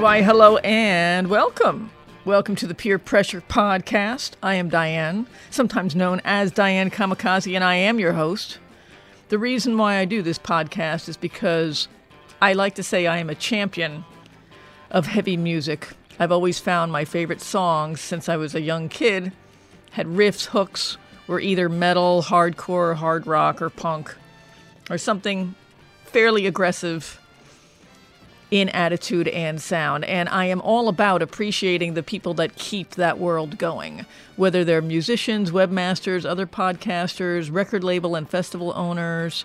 Why, hello and welcome. Welcome to the Peer Pressure Podcast. I am Diane, sometimes known as Diane Kamikaze, and I am your host. The reason why I do this podcast is because I like to say I am a champion of heavy music. I've always found my favorite songs since I was a young kid had riffs, hooks, were either metal, hardcore, hard rock, or punk, or something fairly aggressive in attitude and sound. And I am all about appreciating the people that keep that world going, whether they're musicians, webmasters, other podcasters, record label and festival owners.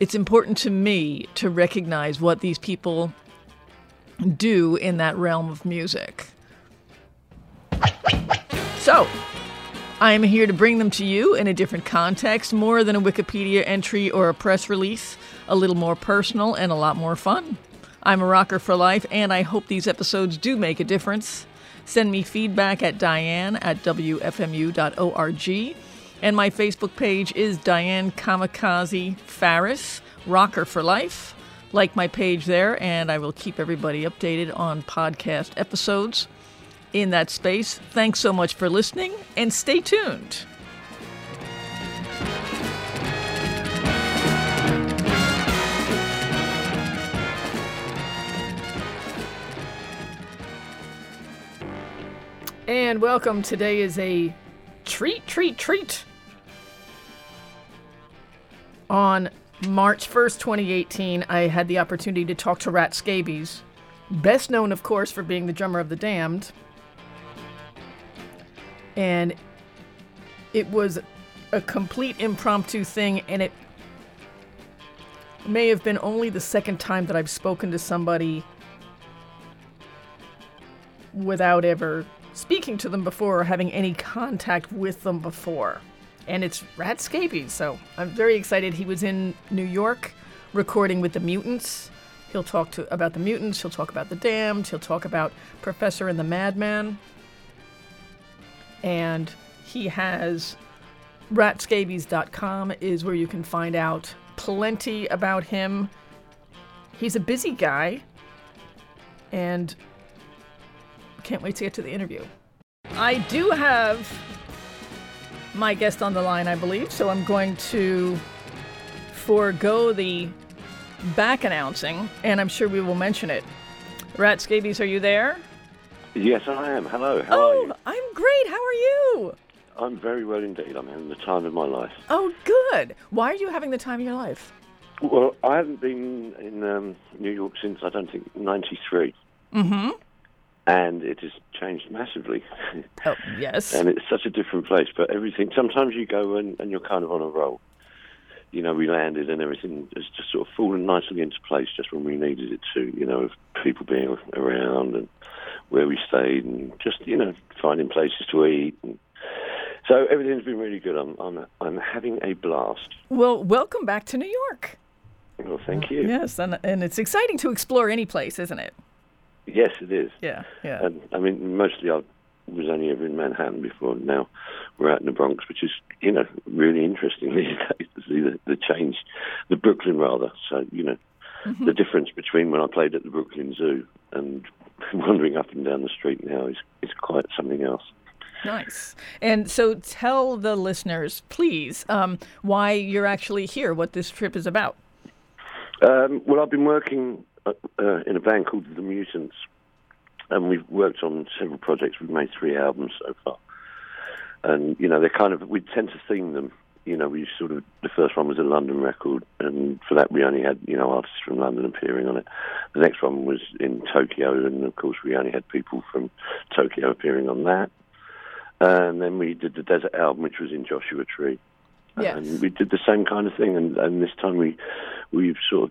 It's important to me to recognize what these people do in that realm of music. So, I am here to bring them to you in a different context, more than a Wikipedia entry or a press release, a little more personal and a lot more fun. I'm a rocker for life, and I hope these episodes do make a difference. Send me feedback at diane at wfmu.org. And my Facebook page is Diane Kamikaze Farris, Rocker for Life. Like my page there, and I will keep everybody updated on podcast episodes in that space. Thanks so much for listening, and stay tuned. And welcome. Today is a treat, treat, treat. On March 1st, 2018, I had the opportunity to talk to Rat Scabies, best known, of course, for being the drummer of The Damned. And it was a complete impromptu thing, and it may have been only the second time that I've spoken to somebody without ever speaking to them before or having any contact with them before. And it's Rat Scabies, so I'm very excited. He was in New York recording with the Mutants. He'll talk to about the Mutants, he'll talk about the Damned, he'll talk about Professor and the Madman. And he has ratscabies.com is where you can find out plenty about him. He's a busy guy and can't wait to get to the interview. I do have my guest on the line, I believe, so I'm going to forego the back announcing, and I'm sure we will mention it. Rat Scabies, are you there? Yes, I am. Hello. How oh, are you? I'm great. How are you? I'm very well indeed. I'm having the time of my life. Oh, good. Why are you having the time of your life? Well, I haven't been in um, New York since I don't think '93. Mm-hmm. And it has changed massively. Oh, yes. and it's such a different place. But everything, sometimes you go and, and you're kind of on a roll. You know, we landed and everything has just sort of fallen nicely into place just when we needed it to. You know, of people being around and where we stayed and just you know finding places to eat. And so everything's been really good. I'm I'm I'm having a blast. Well, welcome back to New York. Well, thank you. Yes, and, and it's exciting to explore any place, isn't it? Yes, it is. Yeah, yeah. And I mean, mostly I was only ever in Manhattan before. Now we're out in the Bronx, which is, you know, really interesting these days to see the, the change, the Brooklyn rather. So, you know, Mm-hmm. the difference between when I played at the Brooklyn Zoo and wandering up and down the street now is, is quite something else. Nice. And so tell the listeners, please, um, why you're actually here, what this trip is about. Um, well, I've been working uh, uh, in a band called The Mutants, and we've worked on several projects. We've made three albums so far, and you know they're kind of we tend to theme them. You know, we sort of the first one was a London record, and for that we only had you know artists from London appearing on it. The next one was in Tokyo, and of course we only had people from Tokyo appearing on that. And then we did the Desert album, which was in Joshua Tree. Yes. And we did the same kind of thing, and, and this time we we sort of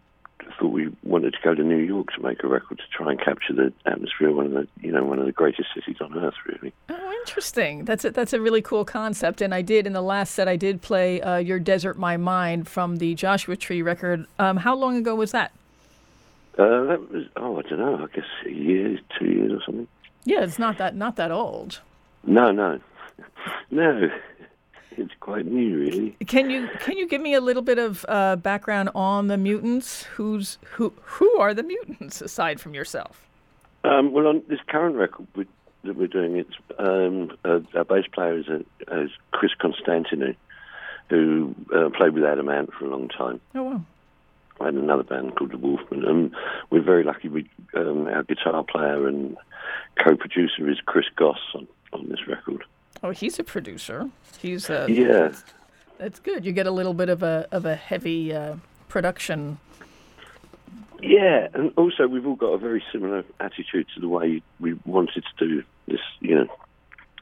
thought we wanted to go to New York to make a record to try and capture the atmosphere of one of the you know one of the greatest cities on earth, really. Oh, interesting. That's a, that's a really cool concept. And I did in the last set, I did play uh, "Your Desert, My Mind" from the Joshua Tree record. Um, how long ago was that? Uh, that was oh I don't know, I guess a year, two years or something. Yeah, it's not that not that old. No, no, no. It's quite new, really. Can you can you give me a little bit of uh, background on the mutants? Who's who? Who are the mutants aside from yourself? Um, well, on this current record we, that we're doing, it's um, uh, our bass player is, a, is Chris Constantinou, who uh, played with Adam Ant for a long time. Oh wow! I had another band called the Wolfmen, and we're very lucky. We um, our guitar player and co-producer is Chris Goss on, on this record. Oh, he's a producer. He's a Yeah, That's good. You get a little bit of a of a heavy uh, production. yeah, and also we've all got a very similar attitude to the way we wanted to do this. You know,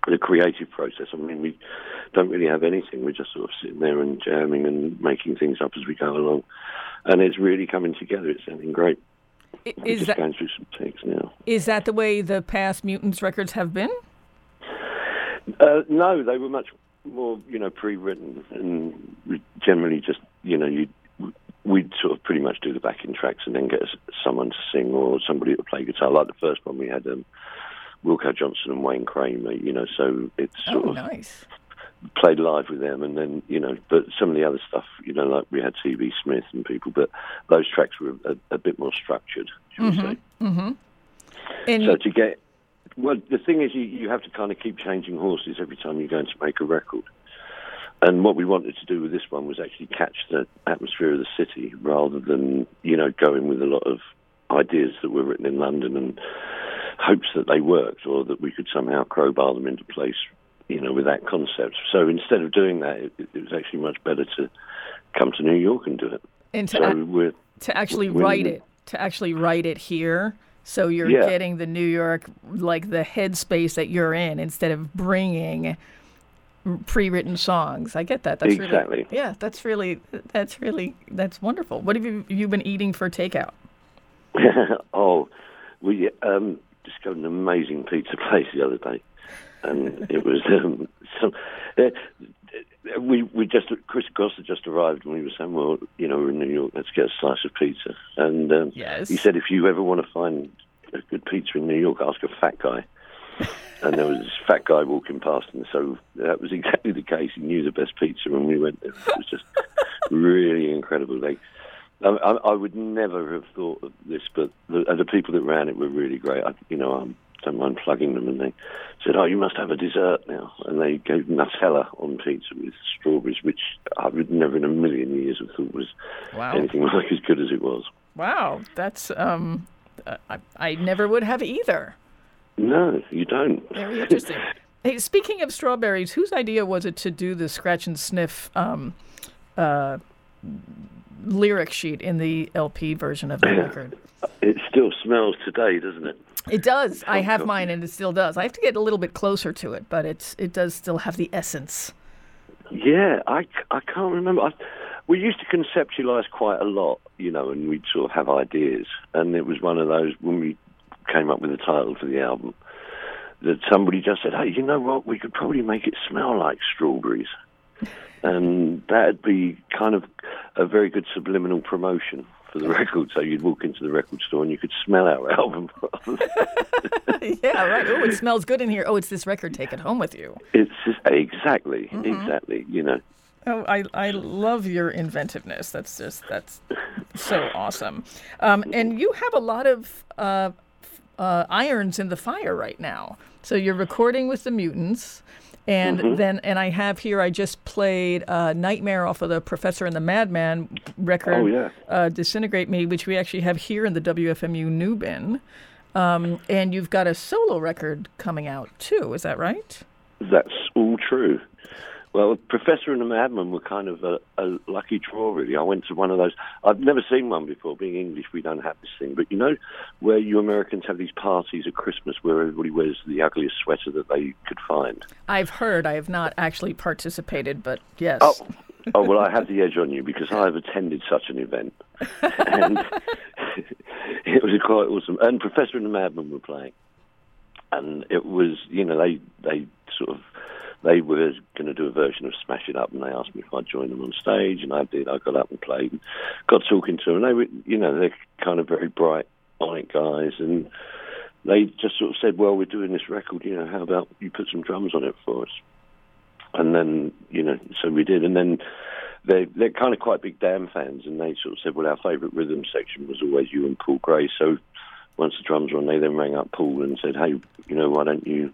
the creative process. I mean, we don't really have anything. We're just sort of sitting there and jamming and making things up as we go along, and it's really coming together. It's sounding great. I- We're just that going through some takes now. is that the way the past Mutants records have been? Uh, no, they were much more, you know, pre-written, and generally just, you know, you we'd sort of pretty much do the backing tracks and then get someone to sing or somebody to play guitar. Like the first one, we had um, Wilko Johnson and Wayne Kramer, you know, so it's sort Oh, of nice. played live with them, and then you know, but some of the other stuff, you know, like we had T.V. Smith and people, but those tracks were a, a bit more structured, should we say? And So to get, well, the thing is, you, you have to kind of keep changing horses every time you're going to make a record. And what we wanted to do with this one was actually catch the atmosphere of the city rather than, you know, going with a lot of ideas that were written in London and hopes that they worked or that we could somehow crowbar them into place, you know, with that concept. So instead of doing that, it, it was actually much better to come to New York and do it. and to So we're to actually write it to actually write it here so you're Yeah. getting the new york like the headspace that you're in instead of bringing pre-written songs i get that that's Exactly. really yeah that's really that's really that's wonderful what have you you been eating for takeout oh, we um, discovered an amazing pizza place the other day, and it was um, some. Uh, we we just Chris had just arrived, and we were saying, well, you know, we're in New York, let's get a slice of pizza. And um, Yes. he said, if you ever want to find a good pizza in New York, ask a fat guy. and there was this fat guy walking past, and so that was exactly the case. He knew the best pizza, and we went there. It was just really incredible. Like, I, I, I would never have thought of this, but the, uh, the people that ran it were really great. I, you know, I mind plugging them, and they said, "Oh, you must have a dessert now," and they gave Nutella on pizza with strawberries, which I would never in a million years have thought was Wow. anything like as good as it was. wow that's um uh, I, I never would have either No, you don't. very interesting hey speaking of strawberries whose idea was it to do the scratch and sniff um uh lyric sheet in the lp version of the record It still smells today, doesn't it? It does. I oh, have mine, and it still does. I have to get a little bit closer to it, but it's it does still have the essence. Yeah, I, I can't remember. I, we used to conceptualize quite a lot, you know, and we'd sort of have ideas. And it was one of those when we came up with the title for the album that somebody just said, "Hey, you know what? We could probably make it smell like strawberries." and that'd be kind of a very good subliminal promotion for the record. So you'd walk into the record store and you could smell our album. yeah, right. Oh, it smells good in here. Oh, it's this record. Take it home with you. it's just, exactly, exactly. You know, Oh, I I love your inventiveness. That's just that's so awesome. Um, and you have a lot of uh, uh, irons in the fire right now. So you're recording with the Mutants. And then, and I have here, I just played uh, Nightmare off of the Professor and the Madman record, Oh, yeah. uh, Disintegrate Me, which we actually have here in the WFMU new bin. Um, and you've got a solo record coming out too, is that right? That's all true. Well, Professor and the Madman were kind of a, a lucky draw, really. I went to one of those. I've never seen one before. Being English, we don't have this thing. But you know, where you Americans have these parties at Christmas where everybody wears the ugliest sweater that they could find. I've heard, I have not actually participated, but yes. Oh, oh well, I have the edge on you because I have attended such an event, and it was quite awesome. And Professor and the Madman were playing, and it was, you know, they they sort of they were going to do a version of Smash It Up, and they asked me if I'd join them on stage, and I did. I got up and played, and got talking to them. And they were, you know, they're kind of very bright, on it guys, and they just sort of said, "Well, we're doing this record. You know, how about you put some drums on it for us?" And then, you know, so we did. And then they they're kind of quite big Damn fans, and they sort of said, "Well, our favourite rhythm section was always you and Paul Gray." So once the drums were on, they then rang up Paul and said, "Hey, you know, why don't you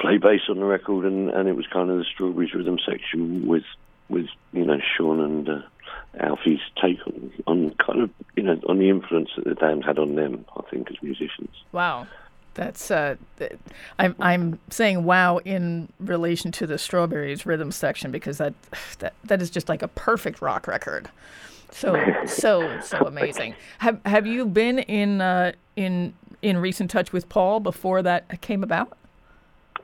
play bass on the record?" And and it was kind of the Strawberries rhythm section with with you know Sean and uh, Alfie's take on on kind of you know on the influence that the Damned had on them. I think as musicians. Wow. That's uh, I'm I'm saying wow in relation to the Strawberries rhythm section because that that that is just like a perfect rock record. So so so amazing. Have have you been in uh, in in recent touch with Paul before that came about?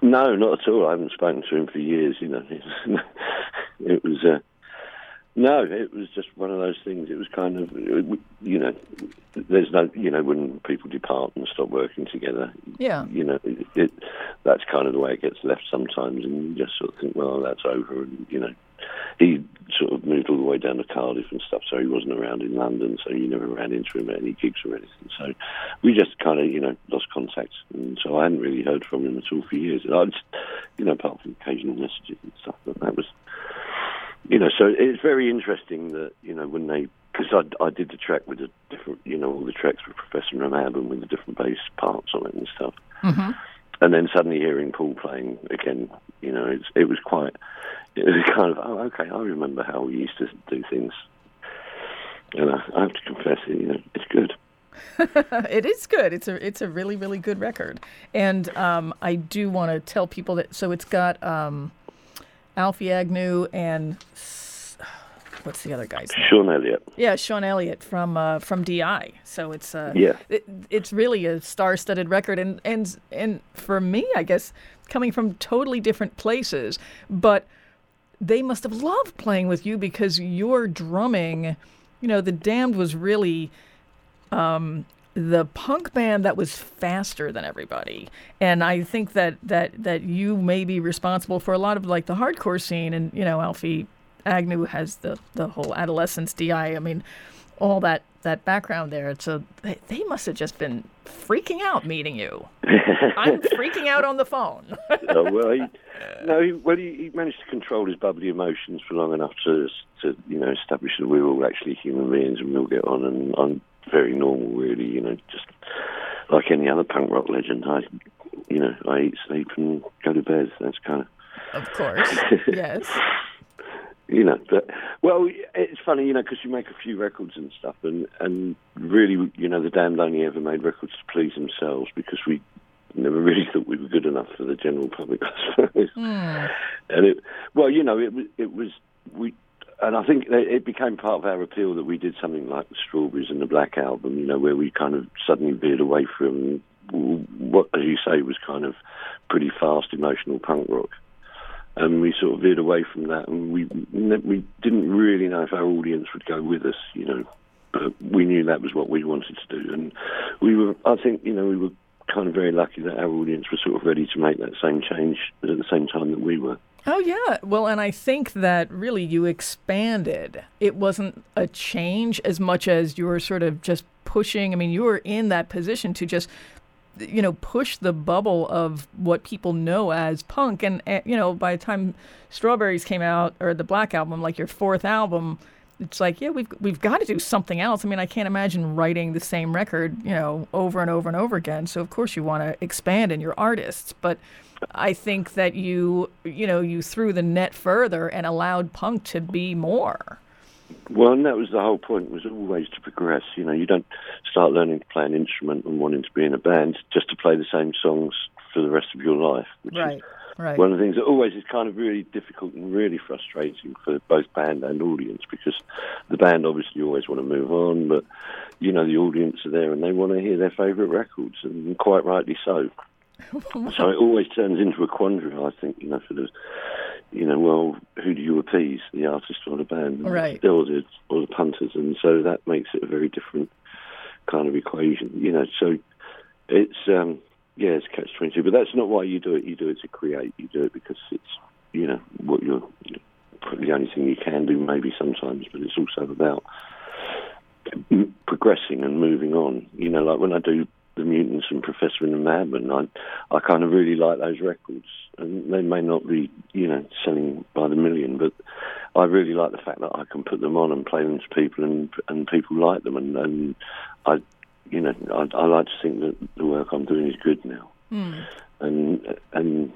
No, not at all. I haven't spoken to him for years. You know, it was. Uh, no, it was just one of those things. It was kind of, you know, there's no, you know, when people depart and stop working together, yeah, you know, it, it, that's kind of the way it gets left sometimes, and you just sort of think, well, that's over, and you know, he sort of moved all the way down to Cardiff and stuff, so he wasn't around in London, so you never ran into him at any gigs or anything. So we just kind of, you know, lost contact, and so I hadn't really heard from him at all for years. And I just, you know, apart from occasional messages and stuff, but that was you know, so it's very interesting that you know when they because I, I did the track with the different, you know, all the tracks with Professor Rahab and with the different bass parts on it and stuff. Mm-hmm. And then suddenly hearing Paul playing again, you know, it's, it was quite, it was kind of, oh, okay, I remember how we used to do things. And I, I have to confess, you know, it's good. it is good. It's a it's a really really good record, and um, I do want to tell people that. So it's got um, Alfie Agnew and what's the other guy's name? Sean Elliott. Yeah, Sean Elliott from uh, from DI. So it's uh, yeah, it, it's really a star-studded record, and and and for me, I guess coming from totally different places, but they must have loved playing with you because your drumming, you know, the Damned was really um, the punk band that was faster than everybody. And i think that that that you may be responsible for a lot of like the hardcore scene. And you know alfie agnew has the the whole Adolescents di i mean all that that background there. So they, they must have just been freaking out meeting you. I'm freaking out on the phone. Oh, well he, no he, well he, he managed to control his bubbly emotions for long enough to to you know establish that we're all actually human beings and we'll get on and i'm very normal, really. You know, just like any other punk rock legend. I, you know, I eat, sleep, and go to bed. That's kind of. Of course. yes. you know, but well, it's funny, you know, because you make a few records and stuff, and and really, you know, the Damned only ever made records to please themselves because we never really thought we were good enough for the general public, I suppose. Mm. And it, well, you know, it was it was we and I think it became part of our appeal that we did something like the Strawberries and the Black Album, you know, where we kind of suddenly veered away from what, as you say, was kind of pretty fast, emotional punk rock. And we sort of veered away from that, and we we didn't really know if our audience would go with us, you know. But we knew that was what we wanted to do, and we were. I think you know we were kind of very lucky that our audience was sort of ready to make that same change at the same time that we were. Oh, yeah. Well, and I think that really you expanded. It wasn't a change as much as you were sort of just pushing. I mean, you were in that position to just, you know, push the bubble of what people know as punk. And, eh, you know, by the time Strawberries came out, or the Black Album, like your fourth album, it's like, yeah, we've we've got to do something else. I mean, I can't imagine writing the same record, you know, over and over and over again. So of course you want to expand in your artists, but I think that you, you know, you threw the net further and allowed punk to be more. Well, and that was the whole point. Was always to progress. You know, you don't start learning to play an instrument and wanting to be in a band just to play the same songs for the rest of your life. Which right. Is right. One of the things that always is kind of really difficult and really frustrating for both band and audience because the band obviously always want to move on, but you know the audience are there and they want to hear their favourite records, and quite rightly so. so it always turns into a quandary, I think, you know, for the, you know, well, who do you appease, the artist or the band? Right. Or the, or the punters, and so that makes it a very different kind of equation, you know. So it's, um, yeah, it's catch 22, but that's not why you do it. You do it to create. You do it because it's, you know, what you're, the only thing you can do maybe sometimes, but it's also about progressing and moving on. You know, like when I do the Mutants and Professor and the Madman. I, I kind of really like those records, and they may not be, you know, selling by the million, but I really like the fact that I can put them on and play them to people, and and people like them, and and I, you know, I, I like to think that the work I'm doing is good now, Hmm. and and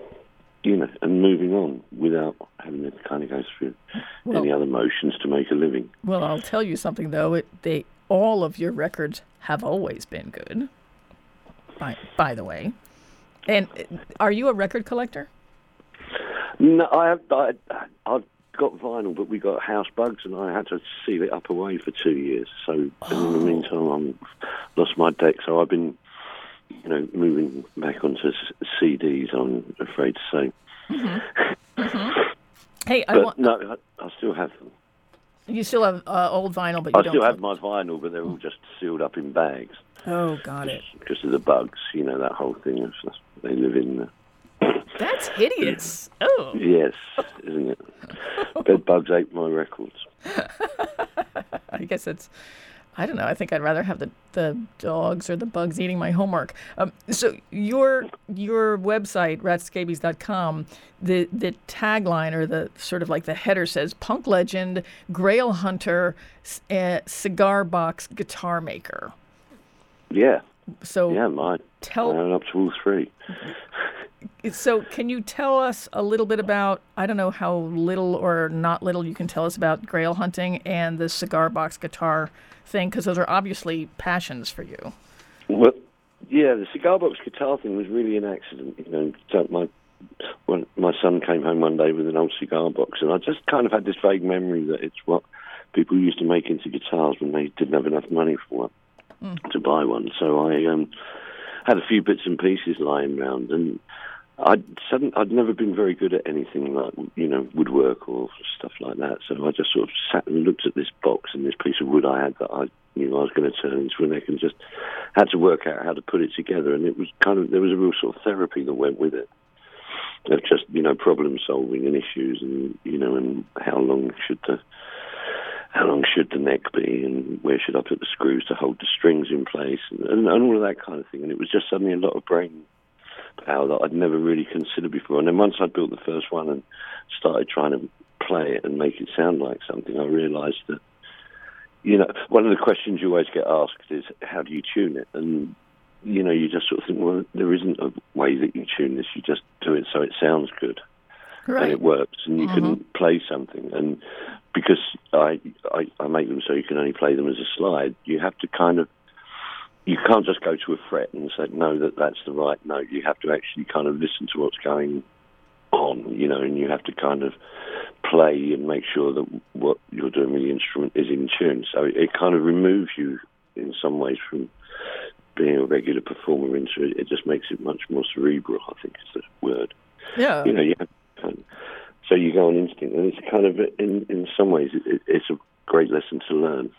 you know, and moving on without having to kind of go through Well- any other motions to make a living. Well, I'll tell you something though. It, they all of your records have always been good. By by the way, and uh, are you a record collector? No, I have. I, I've got vinyl, but we got house bugs, and I had to seal it up away for two years. So in the meantime, I'm lost my deck. So I've been, you know, moving back onto CDs. I'm afraid to say, Hey, I but want no, I, I still have them. you still have uh, old vinyl, but you I. Still have my vinyl, but they're all just sealed up in bags Oh, got it. because of the bugs. You know that whole thing. They live in. The, That's hideous. Oh, yes, isn't it? Bed bugs ate my records. I guess it's. I don't know. I think I'd rather have the, the dogs or the bugs eating my homework. Um, so your your website ratscabies.com, the the tagline or the sort of like the header says punk legend, Grail hunter, uh, cigar box guitar maker. Yeah, So yeah, mine. tell up to all three. So, can you tell us a little bit about, I don't know how little or not little you can tell us about grail hunting and the cigar box guitar thing, because those are obviously passions for you. Well, yeah, the cigar box guitar thing was really an accident. You know, so my when my son came home one day with an old cigar box, and I just kind of had this vague memory that it's what people used to make into guitars when they didn't have enough money for one to buy one. So I um, had a few bits and pieces lying around, and I'd sudden, I'd never been very good at anything like you know woodwork or stuff like that. So I just sort of sat and looked at this box and this piece of wood I had that I knew I was going to turn into a neck, and just had to work out how to put it together. And it was kind of there was a real sort of therapy that went with it of just you know problem solving and issues, and you know, and how long should the how long should the neck be, and where should I put the screws to hold the strings in place, and, and, and all of that kind of thing. And it was just suddenly a lot of brain power that I'd never really considered before. And then once I built the first one and started trying to play it and make it sound like something, I realised that you know one of the questions you always get asked is how do you tune it, and you know you just sort of think, well, there isn't a way that you tune this. You just do it so it sounds good and it works, and you can mm-hmm. play something. And because I, I I make them so you can only play them as a slide, you have to kind of you can't just go to a fret and say no that that's the right note. You have to actually kind of listen to what's going on, you know, and you have to kind of play and make sure that what you're doing with the instrument is in tune. So it, it kind of removes you in some ways from being a regular performer into it. It just makes it much more cerebral. I think is the word Yeah. you know, you have kind of, so you go on instinct, and it's kind of in in some ways it, it's a great lesson to learn,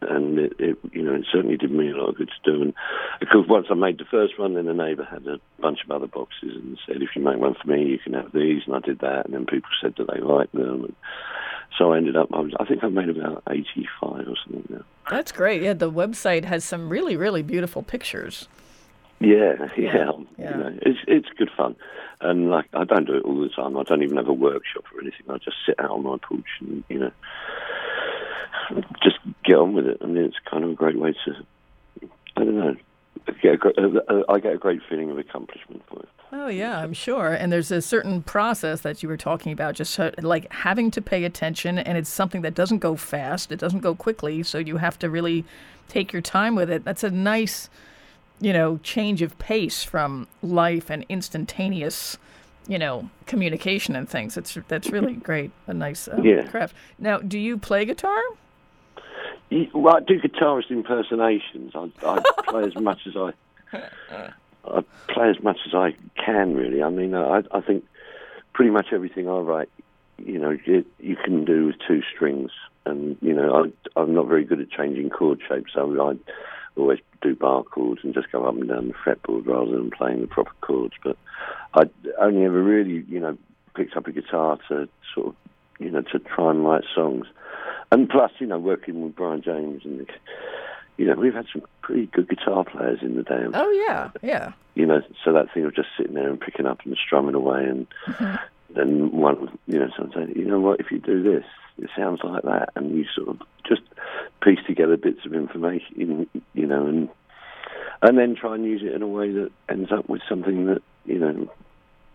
and it, it you know it certainly did me a lot of good to do. And because once I made the first one, then the neighbour had a bunch of other boxes and said, if you make one for me, you can have these, and I did that, and then people said that they liked them, and so I ended up. I, was, I think I made about eighty five or something now. That's great. Yeah, the website has some really, really beautiful pictures. Yeah, yeah, Yeah. You know, it's it's good fun, and like I don't do it all the time. I don't even have a workshop or anything. I just sit out on my porch and you know, just get on with it. I mean, it's kind of a great way to, I don't know, get a, uh, uh, I get a great feeling of accomplishment for it. Oh yeah, I'm sure. And there's a certain process that you were talking about, just like having to pay attention, and it's something that doesn't go fast. It doesn't go quickly, so you have to really take your time with it. That's a nice, you know, change of pace from life and instantaneous, you know, communication and things. It's that's really great. A nice um, Yeah. craft. Now, do you play guitar? Well, I do guitarist impersonations. I, I play as much as I. I play as much as I can, really. I mean, I, I think pretty much everything I write, you know, you, you can do with two strings. And you know, I, I'm not very good at changing chord shapes, so I always do bar chords and just go up and down the fretboard rather than playing the proper chords. But I only ever really, you know, picked up a guitar to sort of, you know, to try and write songs. And plus, you know, working with Brian James and, the, you know, we've had some pretty good guitar players in the day. Oh yeah, yeah. You know, so that thing of just sitting there and picking up and strumming away, and mm-hmm. then one, you know, saying, you know what, if you do this, it sounds like that, and you sort of just piece together bits of information, you know, and and then try and use it in a way that ends up with something that you know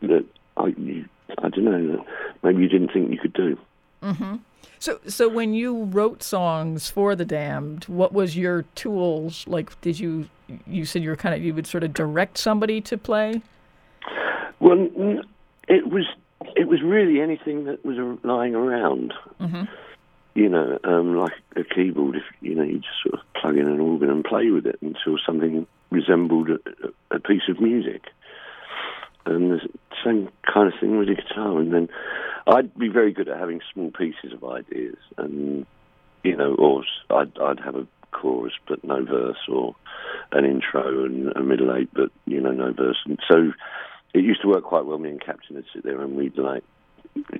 that I you, I don't know that maybe you didn't think you could do. Mm-hmm. So, so when you wrote songs for the Damned, what was your tools? Like, did you you said you were kind of you would sort of direct somebody to play? Well, it was it was really anything that was lying around. Mm-hmm. You know, um, like a keyboard. If you know, you just sort of plug in an organ and play with it until something resembled a, a piece of music. And the same kind of thing with the guitar. And then I'd be very good at having small pieces of ideas, and you know, or I'd, I'd have a chorus but no verse, or an intro and a middle eight but you know no verse. And so it used to work quite well. Me and Captain would sit there and we'd like,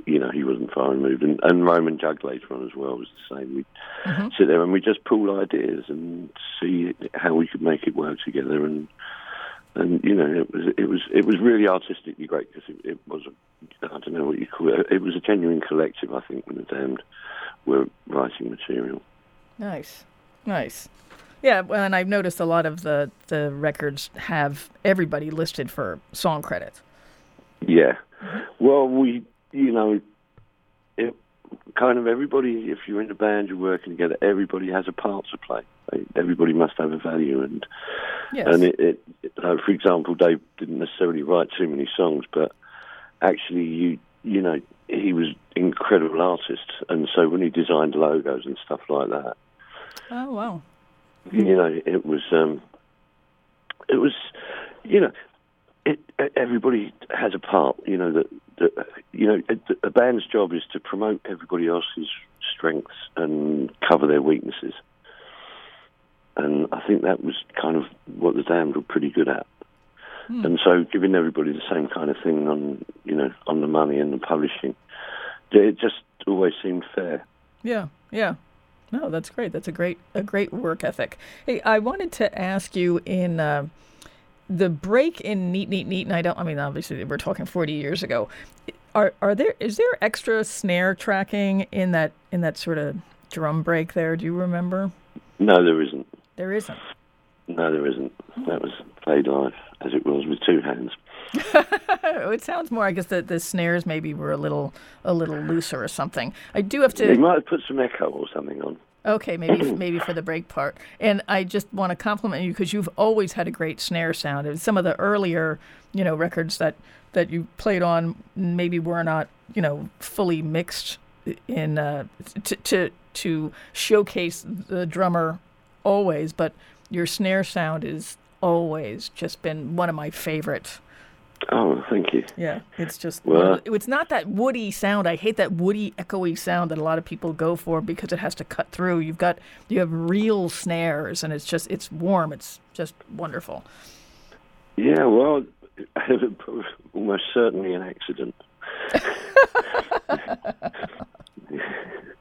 you know, he wasn't far removed, and, and Roman Jugg later on as well was the same. We'd mm-hmm. sit there and we just pool ideas and see how we could make it work together and and you know it was it was it was really artistically great because it, it was a, I don't know what you call it it was a genuine collective I think when the Damned were writing material. Nice, nice. Yeah, well, and I've noticed a lot of the the records have everybody listed for song credits. Yeah, well, we you know, it kind of everybody. If you're in a band, you're working together. Everybody has a part to play. Everybody must have a value, and yes. and it, it, it uh, for example, Dave didn't necessarily write too many songs, but actually, you you know, he was incredible artist, and so when he designed logos and stuff like that. Oh wow! You know, it was um, it was, you know, it, everybody has a part. You know that that you know a band's job is to promote everybody else's strengths and cover their weaknesses. And I think that was kind of what the Damned were pretty good at. Hmm. And so giving everybody the same kind of thing on you know on the money and the publishing, it just always seemed fair. Yeah, yeah. No, that's great. That's a great a great work ethic. Hey, I wanted to ask you in uh, the break in Neat Neat Neat, and I don't. I mean, obviously we're talking forty years ago. Are are there is there extra snare tracking in that in that sort of drum break there? Do you remember? No, there isn't. There isn't. No, there isn't. That was played live as it was with two hands. it sounds more. I guess that the snares maybe were a little a little looser or something. I do have to. They might have put some echo or something on. Okay, maybe maybe for the break part. And I just want to compliment you because you've always had a great snare sound. And some of the earlier, you know, records that that you played on maybe were not, you know, fully mixed in uh, to to to showcase the drummer always, but your snare sound is always just been one of my favorite. Oh, thank you. Yeah, it's just Well- it's not that woody sound. I hate that woody, echoey sound that a lot of people go for because it has to cut through. You've got you have real snares, and it's just it's warm. It's just wonderful. Yeah, well, almost certainly an accident.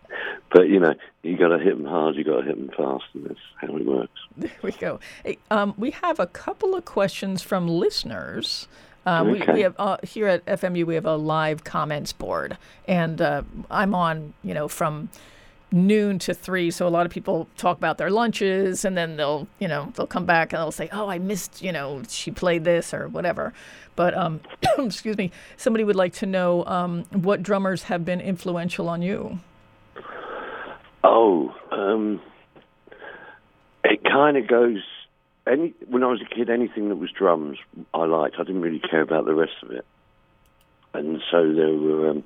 but you know, you got to hit them hard, you got to hit them fast, and that's how it works. There we go. Hey, um, we have a couple of questions from listeners. Um, we, Okay. we have uh, here at FMU we have a live comments board, and uh, I'm on you know from noon to three. So a lot of people talk about their lunches, and then they'll you know they'll come back and they'll say, oh, I missed you know she played this or whatever. But um, excuse me, somebody would like to know um, what drummers have been influential on you. Oh, um, it kind of goes. Any when I was a kid, anything that was drums, I liked. I didn't really care about the rest of it, and so there were, um,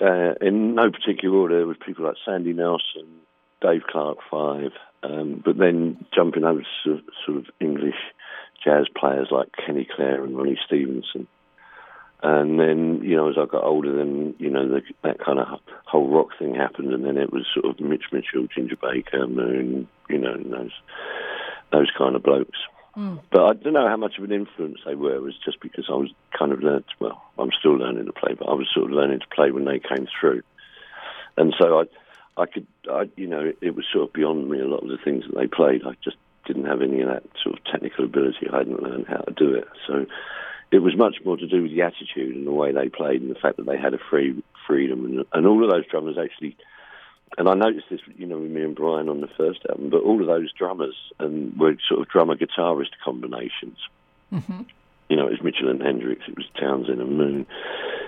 uh, in no particular order, there was people like Sandy Nelson, Dave Clark Five, um, but then jumping over to sort of, English jazz players like Kenny Clare and Ronnie Stephenson. And then, you know, as I got older, then, you know, the, that kind of whole rock thing happened, and then it was sort of Mitch Mitchell, Ginger Baker, Moon, you know, and those those kind of blokes. Hmm. But I don't know how much of an influence they were. It was just because I was kind of learned. Well, I'm still learning to play, but I was sort of learning to play when they came through, and so I, I could, I, you know, it, it was sort of beyond me a lot of the things that they played. I just didn't have any of that sort of technical ability. I hadn't learned how to do it, so it was much more to do with the attitude and the way they played and the fact that they had a free freedom and, and all of those drummers actually and I noticed this, you know, with me and Brian on the first album, but all of those drummers and were sort of drummer guitarist combinations. Mm-hmm. You know, it was Mitchell and Hendrix, it was Townshend and Moon,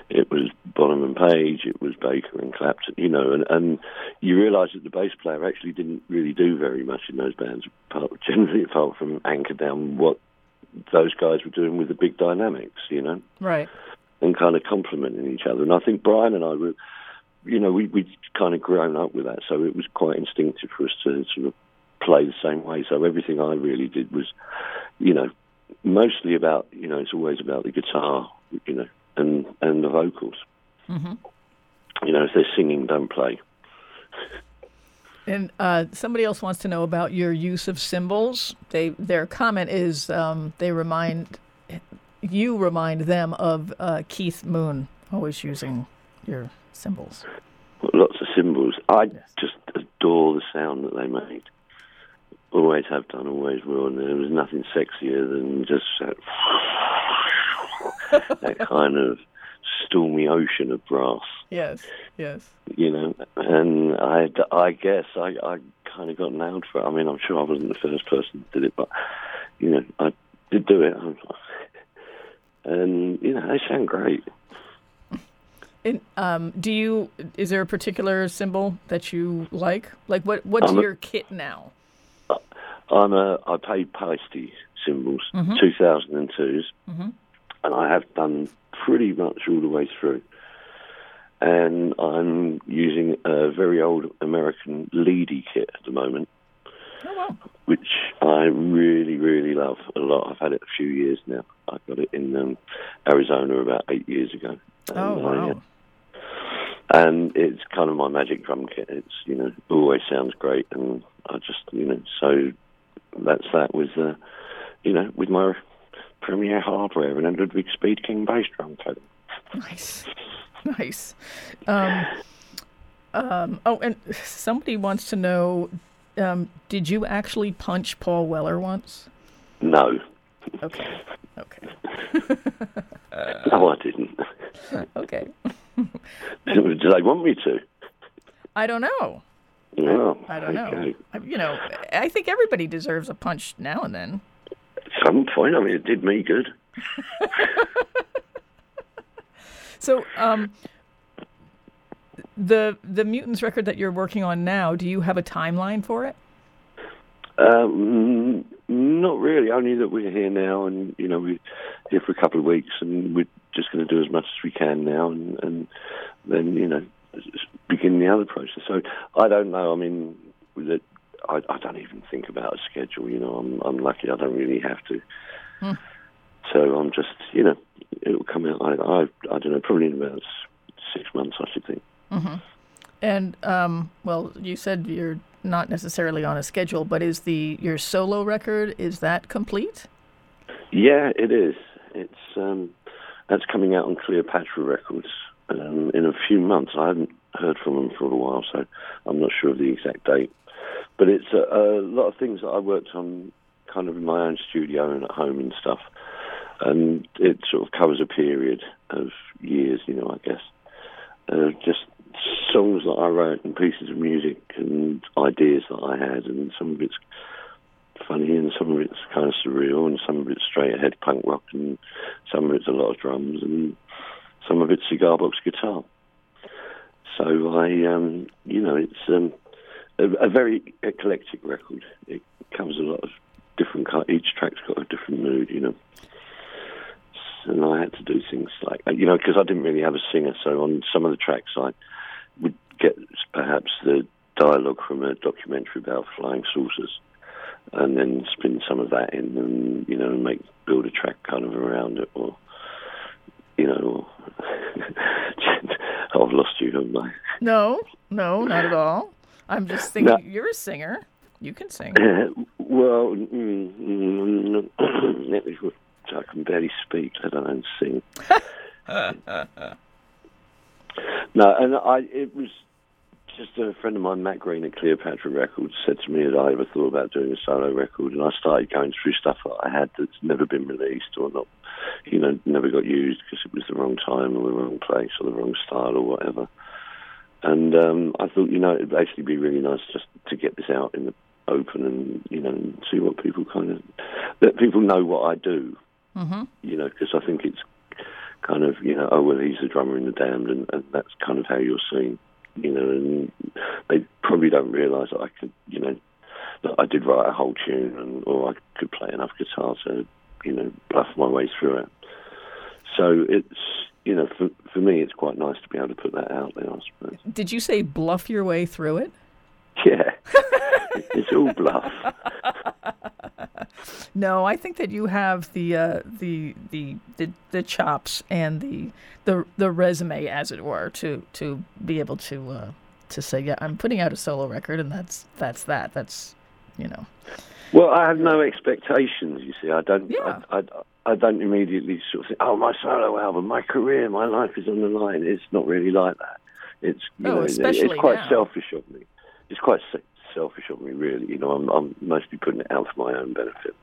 it was Bonham and Page, it was Baker and Clapton, you know, and, and you realise that the bass player actually didn't really do very much in those bands, apart, generally apart from anchor down what those guys were doing with the big dynamics, you know, Right. and kind of complementing each other. And I think Brian and I were, you know, we we'd kind of grown up with that, so it was quite instinctive for us to sort of play the same way. So everything I really did was, you know, mostly about, you know, it's always about the guitar, you know, and and the vocals. Mm-hmm. You know, if they're singing, don't play. And uh, somebody else wants to know about your use of cymbals. They their comment is um, they remind you remind them of uh, Keith Moon, always using your cymbals. Lots of cymbals. I Yes. just adore the sound that they made. Always have done, always will. And there was nothing sexier than just that, that kind of stormy ocean of brass. Yes, yes. you know, and I, I guess I, I kind of got nailed for it. I mean, I'm sure I wasn't the first person that did it, but you know, I did do it, and you know, they sound great. And, um, do you? Is there a particular cymbal that you like? Like what? What's I'm a- your kit now? I'm a, I played Paiste cymbals, Mm-hmm. 2002s, and I have done pretty much all the way through. And I'm using a very old American Leedy kit at the moment. Oh wow. which I really, really love a lot. I've had it a few years now. I got it in um, Arizona about eight years ago. And, Oh uh, wow. And it's kind of my magic drum kit. It's you know always sounds great, and I just you know so that's that with uh, you know with my Premier hardware and a Ludwig Speed King bass drum kit. Nice, nice. Um, um, oh, and somebody wants to know: um, Did you actually punch Paul Weller once? No, Okay, okay, no, I didn't. okay. Did they want me to? I don't know. No, I don't know. okay. I- You know, I think everybody deserves a punch now and then. At some point, I mean, it did me good. So, um, the the mutants record that you're working on now, do you have a timeline for it? Um, not really. Only that we're here now, and you know we're here for a couple of weeks, and we're just going to do as much as we can now, and, and then you know begin the other process. So I don't know. I mean, with it, I, I don't even think about a schedule. You know, I'm I'm lucky. I don't really have to. So I'm just, you know, it'll come out. I I, I don't know. Probably in about six months, I should think. And um, well, you said you're not necessarily on a schedule, but is the your solo record is that complete? Yeah, it is. It's um, that's coming out on Cleopatra Records um, in a few months. I haven't heard from them for a while, so I'm not sure of the exact date. But it's a, a lot of things that I worked on, kind of in my own studio and at home and stuff. And it sort of covers a period of years, you know, I guess. Uh, just songs that I wrote and pieces of music and ideas that I had, and some of it's funny and some of it's kind of surreal and some of it's straight ahead punk rock and some of it's a lot of drums and some of it's cigar box guitar. So I, um, you know, it's um, a, a very eclectic record. It covers a lot of different. Each track's got a different mood, you know. And I had to do things like, you know, because I didn't really have a singer. So on some of the tracks, I would get perhaps the dialogue from a documentary about flying saucers and then spin some of that in and you know make build a track kind of around it or you know or I've lost you haven't I No, no, not at all. I'm just thinking No. you're a singer. You can sing. well mm, mm, me I can barely speak let alone sing no and I it was just a friend of mine, Matt Green at Cleopatra Records, said to me that I ever thought about doing a solo record, and I started going through stuff that I had that's never been released or not, you know, never got used because it was the wrong time or the wrong place or the wrong style or whatever. And um, I thought, you know, it'd actually be really nice just to get this out in the open and you know and see what people kind of that people know what I do. Mm-hmm. You know, because I think it's kind of you know, oh well, he's the drummer in the Damned, and, and that's kind of how you're seen. You know, and they probably don't realise that I could, you know, that I did write a whole tune, and or I could play enough guitar to, you know, bluff my way through it. So it's you know, for for me, it's quite nice to be able to put that out there. I suppose. Did you say bluff your way through it? Yeah, it's all bluff. No, I think that you have the uh, the, the the the chops and the the the resume, as it were, to to be able to uh, to say, yeah, I'm putting out a solo record, and that's that's that. That's you know. Well, I have no expectations. You see, I don't. Yeah. I, I, I don't immediately sort of think, "Oh, my solo album, my career, my life is on the line." It's not really like that. It's you Oh, know, especially it's quite now. selfish of me. It's quite selfish of me, really. You know, I'm, I'm mostly putting it out for my own benefit.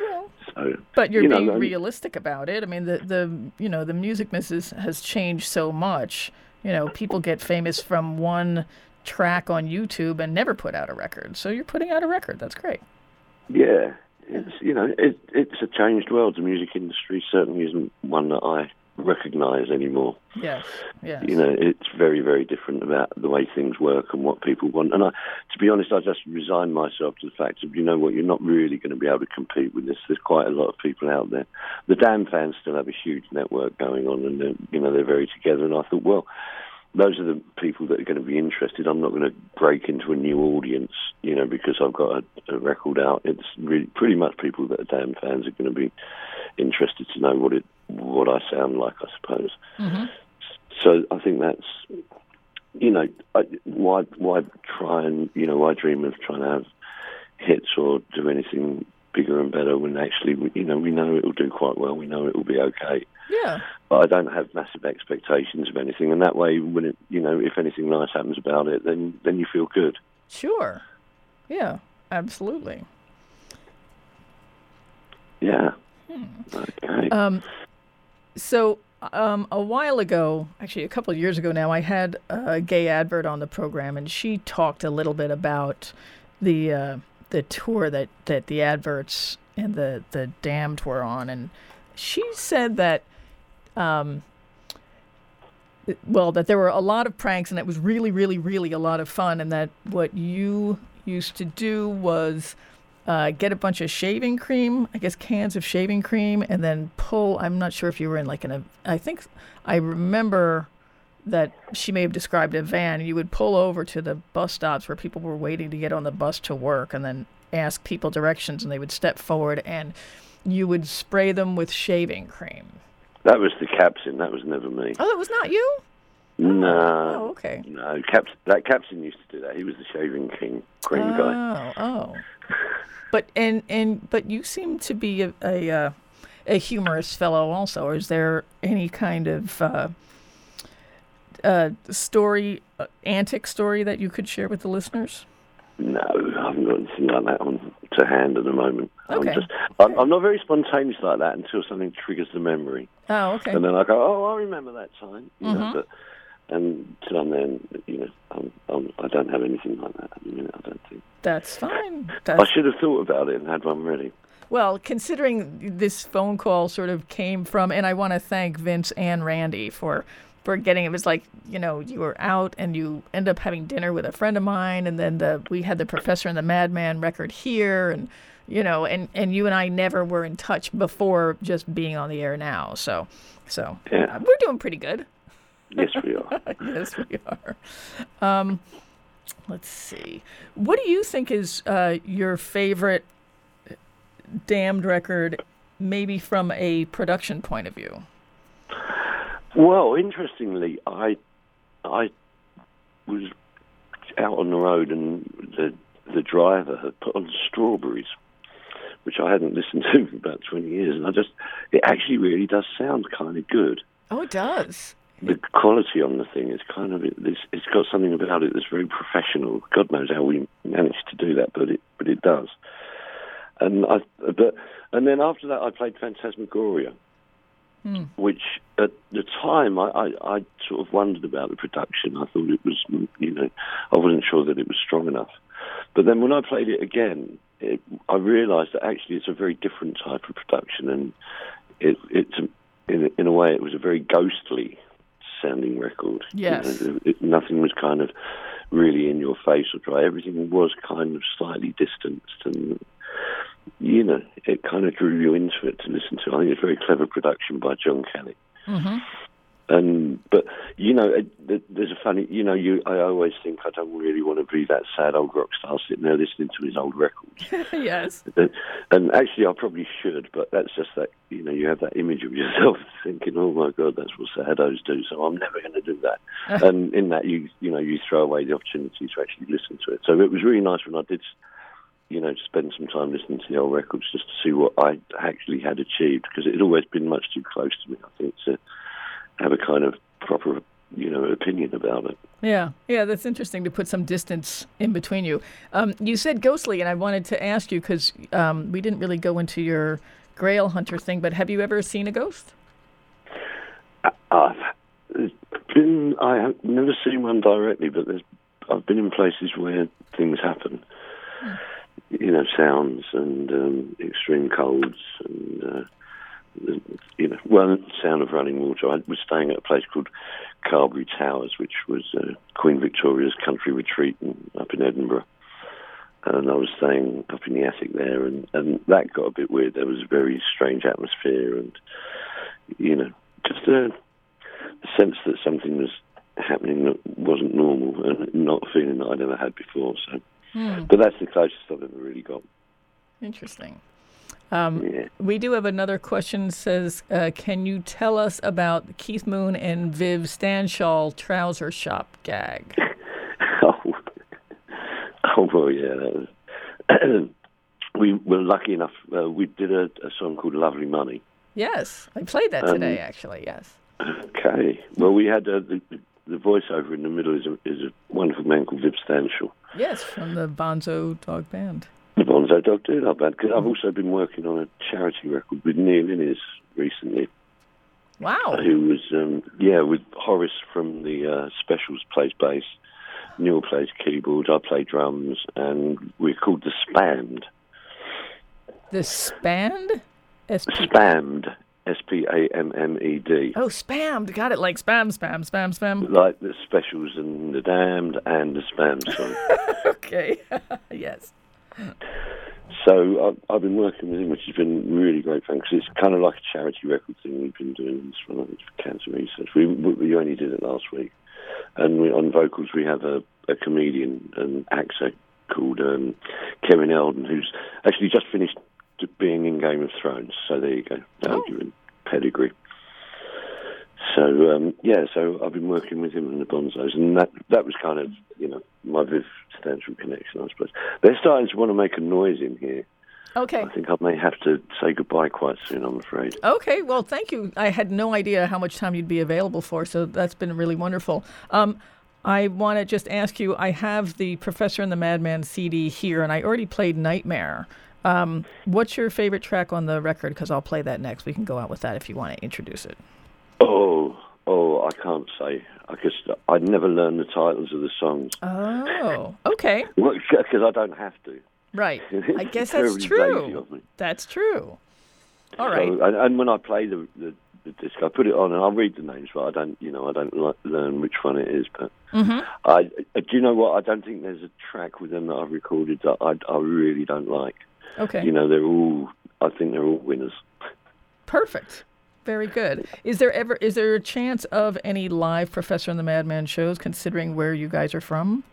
Well, So, But you're you know, being I'm- realistic about it. I mean, the the you know the music business has changed so much. You know, people get famous from one track on YouTube and never put out a record. So you're putting out a record. That's great. Yeah, it's you know it, it's a changed world. The music industry certainly isn't one that I recognise anymore. Yes. Yes. You know, it's very very different about the way things work and what people want. And I, to be honest, I just resigned myself to the fact of you know what, you're not really going to be able to compete with this. There's quite a lot of people out there. The Damned fans still have a huge network going on, and you know they're very together. And I thought, well. Those are the people that are going to be interested. I'm not going to break into a new audience, you know, because I've got a, a record out. It's really pretty much people that are Damned fans are going to be interested to know what it what I sound like, I suppose. Mhm. So I think that's you know I, why why try and you know why dream of trying to have hits or do anything bigger and better when actually we, you know we know it will do quite well. We know it will be okay. Yeah. But I don't have massive expectations of anything, and that way, when it you know if anything nice happens about it, then then you feel good. Sure. Yeah. Absolutely. Yeah. Hmm. Okay. Um, so um, a while ago, actually a couple of years ago now, I had a Gaye Advert on the program, and she talked a little bit about the uh, the tour that, that the adverts and the the damned were on, and she said that. Um, well, that there were a lot of pranks, and it was really, really, really a lot of fun, and that what you used to do was uh, get a bunch of shaving cream, I guess cans of shaving cream, and then pull. I'm not sure if you were in like an. a- I think I remember that she may have described a van. You would pull over to the bus stops where people were waiting to get on the bus to work, and then ask people directions, and they would step forward, and you would spray them with shaving cream. that was the captain. That was never me. Oh, that was not you. No. Oh, okay. No, Caps, that captain used to do that. He was the shaving king, cream guy. Oh, oh. But and and but you seem to be a a, uh, a humorous fellow also. Is there any kind of uh, uh, story, uh, antic story that you could share with the listeners? No, I haven't got anything like that on to hand at the moment. Okay. I'm just, I'm, I'm not very spontaneous like that until something triggers the memory, Oh, okay. and then I go, oh, I remember that time. You Mhm. know, but and till then, you know, I'm, I'm, I don't have anything like that at the minute. I don't think. That's fine. I should have thought about it and had one ready. well, considering this phone call sort of came from, and I want to thank Vince and Randy for for getting it was like you know you were out and you end up having dinner with a friend of mine and then the we had the professor and the madman record here and you know and and you and I never were in touch before just being on the air now so so Yeah. uh, we're doing pretty good Yes, we are. yes we are um let's see what do you think is uh your favorite damned record maybe from a production point of view Well, interestingly, I I was out on the road and the the driver had put on strawberries, which I hadn't listened to for about twenty years, and I just it actually really does sound kind of good. oh it does The quality on the thing is kind of it's, it's got something about it that's very professional. God knows how we managed to do that, but it but it does. And I but and then after that, I played Phantasmagoria mm. which at the time I, I, I sort of wondered about the production. I thought it was, you know, I wasn't sure that it was strong enough. But then when I played it again, it, I realised that actually it's a very different type of production, and it, it's in, in a way it was a very ghostly sounding record. Yes, you know, it, nothing was kind of really in your face or dry. Everything was kind of slightly distanced, and you know, it kind of drew you into it to listen to. I think it's a very clever production by Jon Kelly. Mm-hmm. And but you know, uh, there's a funny. You know, you I always think I don't really want to be that sad old rock star sitting there listening to his old records. yes. Uh, and actually, I probably should, but that's just that. You know, you have that image of yourself thinking, "Oh my God, that's what saddos do." So I'm never going to do that. and in that, you you know, you throw away the opportunity to actually listen to it. So it was really nice when I did you know, spend some time listening to the old records just to see what I actually had achieved because it had always been much too close to me. I think to have a kind of proper, you know, opinion about it. Yeah, yeah, that's interesting to put some distance in between you. Um, you said ghostly, and I wanted to ask you because um, we didn't really go into your Grail hunter thing, but have you ever seen a ghost? I've been. I have never seen one directly, but there's. I've been in places where things happen. Hmm. You know, sounds and um, extreme colds and. Uh, you know, well, sound of running water. I was staying at a place called Carberry Towers, which was uh, Queen Victoria's country retreat in, up in Edinburgh. And I was staying up in the attic there, and, and that got a bit weird. There was a very strange atmosphere, and you know, just a, a sense that something was happening that wasn't normal, and not a feeling that I'd ever had before. So, hmm. but that's the closest I've ever really got. Interesting. Um, yeah. We do have another question. Says, uh, can you tell us about Keith Moon and Viv Stanshall trouser shop gag? oh, oh well, yeah. we were lucky enough. Uh, we did a, a, song called "Lovely Money." Yes, I played that today. Um, actually, yes. Okay. Well, we had uh, the, the voiceover in the middle is a, is a wonderful man called Viv Stanshall. Yes, from the Bonzo Dog Band. The Bonzo Dog Doo-Dah Band because I've also been working on a charity record with Neil Innes recently. Wow. Who was, um, yeah, with Horace from the uh, Specials plays bass. Neil plays keyboard, I play drums, and we're called the Spammed. The Spammed? S-P- Spammed. S P A M M E D. Oh, spammed. Got it. Like spam, spam, spam, spam. Like the specials and the damned and the spam song. okay. yes. So I've, I've, been working with him, which has been really great fun because it's kind of like a charity record thing we've been doing for, for cancer research. We, we only did it last week, and we, on vocals we have a, a comedian, and actor called um, Kevin Eldon, who's actually just finished being in Game of Thrones. So there you go, oh. pedigree. So um, yeah, so I've been working with him and the Bonzos, and that that was kind of you know my Viv connection, I suppose. They're starting to want to make a noise in here. Okay. I think I may have to say goodbye quite soon. I'm afraid. Okay. Well, thank you. I had no idea how much time you'd be available for, so that's been really wonderful. Um, I want to just ask you. I have the Professor and the Madman CD here, and I already played Nightmare. Um, what's your favorite track on the record? Because I'll play that next. We can go out with that if you want to introduce it. Oh, oh, I can't say. I guess I never learn the titles of the songs. Oh, okay. Because I don't have to. Right. I guess that's true. That's true. All right. So, and, and, when I play the, the, the disc, I put it on and I read the names, but I don't, you know, I don't like, learn which one it is. But mm-hmm. I, do you know what? I don't think there's a track with them that I've recorded that I, I really don't like. Okay. You know, they're all. I think they're all winners. Perfect. Very good. Is there ever is there a chance of any live Professor and the Madman shows, considering where you guys are from?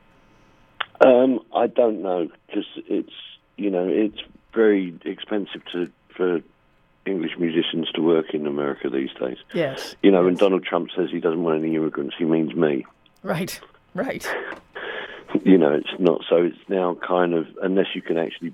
Um, I don't know because it's you know it's very expensive to for English musicians to work in America these days. Yes. You know, yes. when Donald Trump says he doesn't want any immigrants, he means me. Right. Right. you know, it's not so. It's now kind of unless you can actually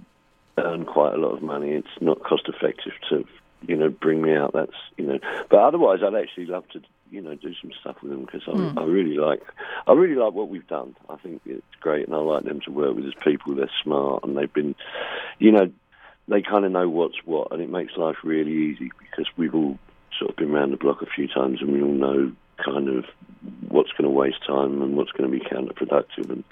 earn quite a lot of money, it's not cost effective to you know, bring me out. That's you know, but otherwise, I'd actually love to you know do some stuff with them because I, mm. I really like I really like what we've done. I think it's great, and I like them to work with as people. They're smart, and they've been, you know, they kind of know what's what, and it makes life really easy because we've all sort of been around the block a few times, and we all know kind of what's going to waste time and what's going to be counterproductive, and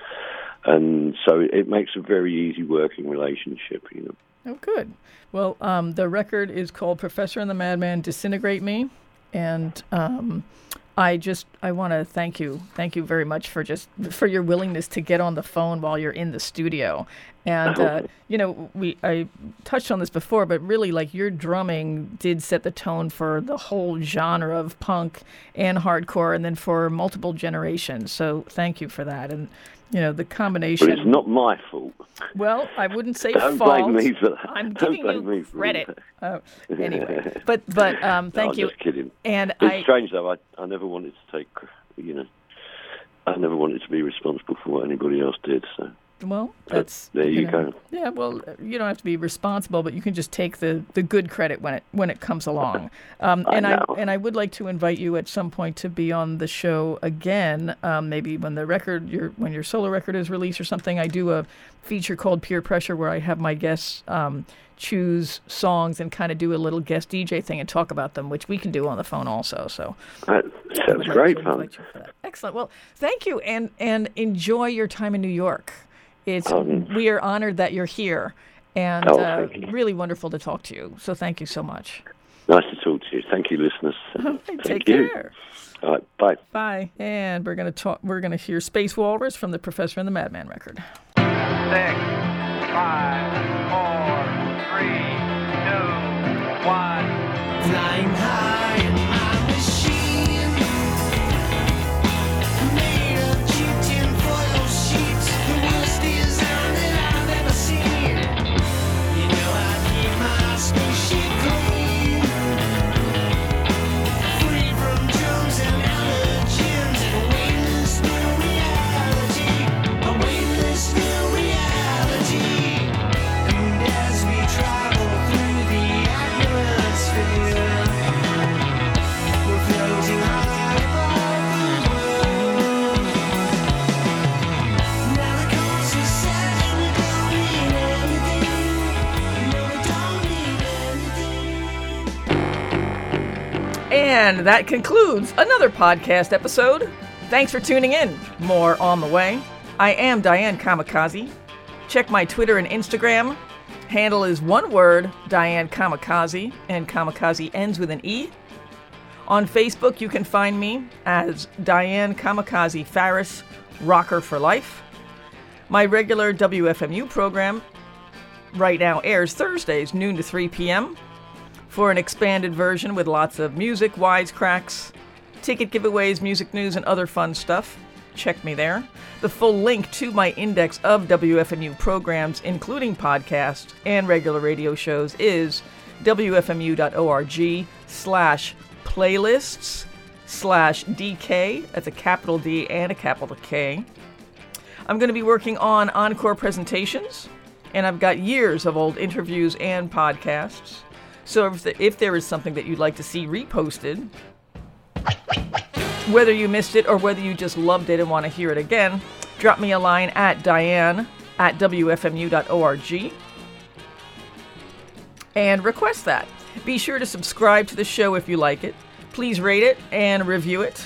and so it, it makes a very easy working relationship, you know. Oh, good. Well, um, the record is called Professor and the Madman Disintegrate Me. And um, I just I want to thank you, thank you very much for just for your willingness to get on the phone while you're in the studio. And uh, you know, we I touched on this before, but really, like your drumming did set the tone for the whole genre of punk and hardcore, and then for multiple generations. So thank you for that. And you know, the combination. But it's not my fault. Well, I wouldn't say Don't fault. blame me for that. I'm Don't giving blame me you for credit. Uh, anyway, but but um, No, thank I'm you. just kidding. And It's I strange though. I I never wanted to take, you know, I never wanted to be responsible for what anybody else did. So well, that's there you know, go. Yeah, well, you don't have to be responsible, but you can just take the, the good credit when it when it comes along. Um, I and I know. and I would like to invite you at some point to be on the show again. Um, maybe when the record your when your solo record is released or something. I do a feature called Peer Pressure where I have my guests um, choose songs and kind of do a little guest DJ thing and talk about them, which we can do on the phone also. So That sounds like great to fun. invite you for that. Excellent. Well, thank you, and and enjoy your time in New York. It's Um, we are honored that you're here, and Oh, uh, you. really wonderful to talk to you. So thank you so much. Nice to talk to you. Thank you, listeners. Thank Take you. care. All right, bye. Bye. And we're gonna talk. We're gonna hear Space Walrus from the Professor and the Madman record. six, five, And that concludes another podcast episode. Thanks for tuning in. More on the way. I am Diane Kamikaze. Check my Twitter and Instagram. Handle is one word, Diane Kamikaze, and Kamikaze ends with an E. On Facebook, you can find me as Diane Kamikaze Farris, Rocker for Life. My regular WFMU program right now airs Thursdays, noon to 3 p.m. For an expanded version with lots of music, wisecracks, ticket giveaways, music news, and other fun stuff, check me there. The full link to my index of WFMU programs, including podcasts and regular radio shows, is wfmu.org slash playlists slash DK. That's a capital D and a capital K. I'm going to be working on encore presentations, and I've got years of old interviews and podcasts. So if, the, if there is something that you'd like to see reposted, whether you missed it or whether you just loved it and want to hear it again, drop me a line at diane at wfmu.org and request that. Be sure to subscribe to the show if you like it. Please rate it and review it.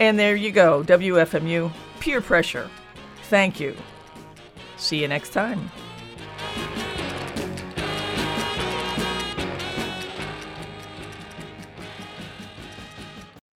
And there you go, WFMU, peer pressure. Thank you. See you next time.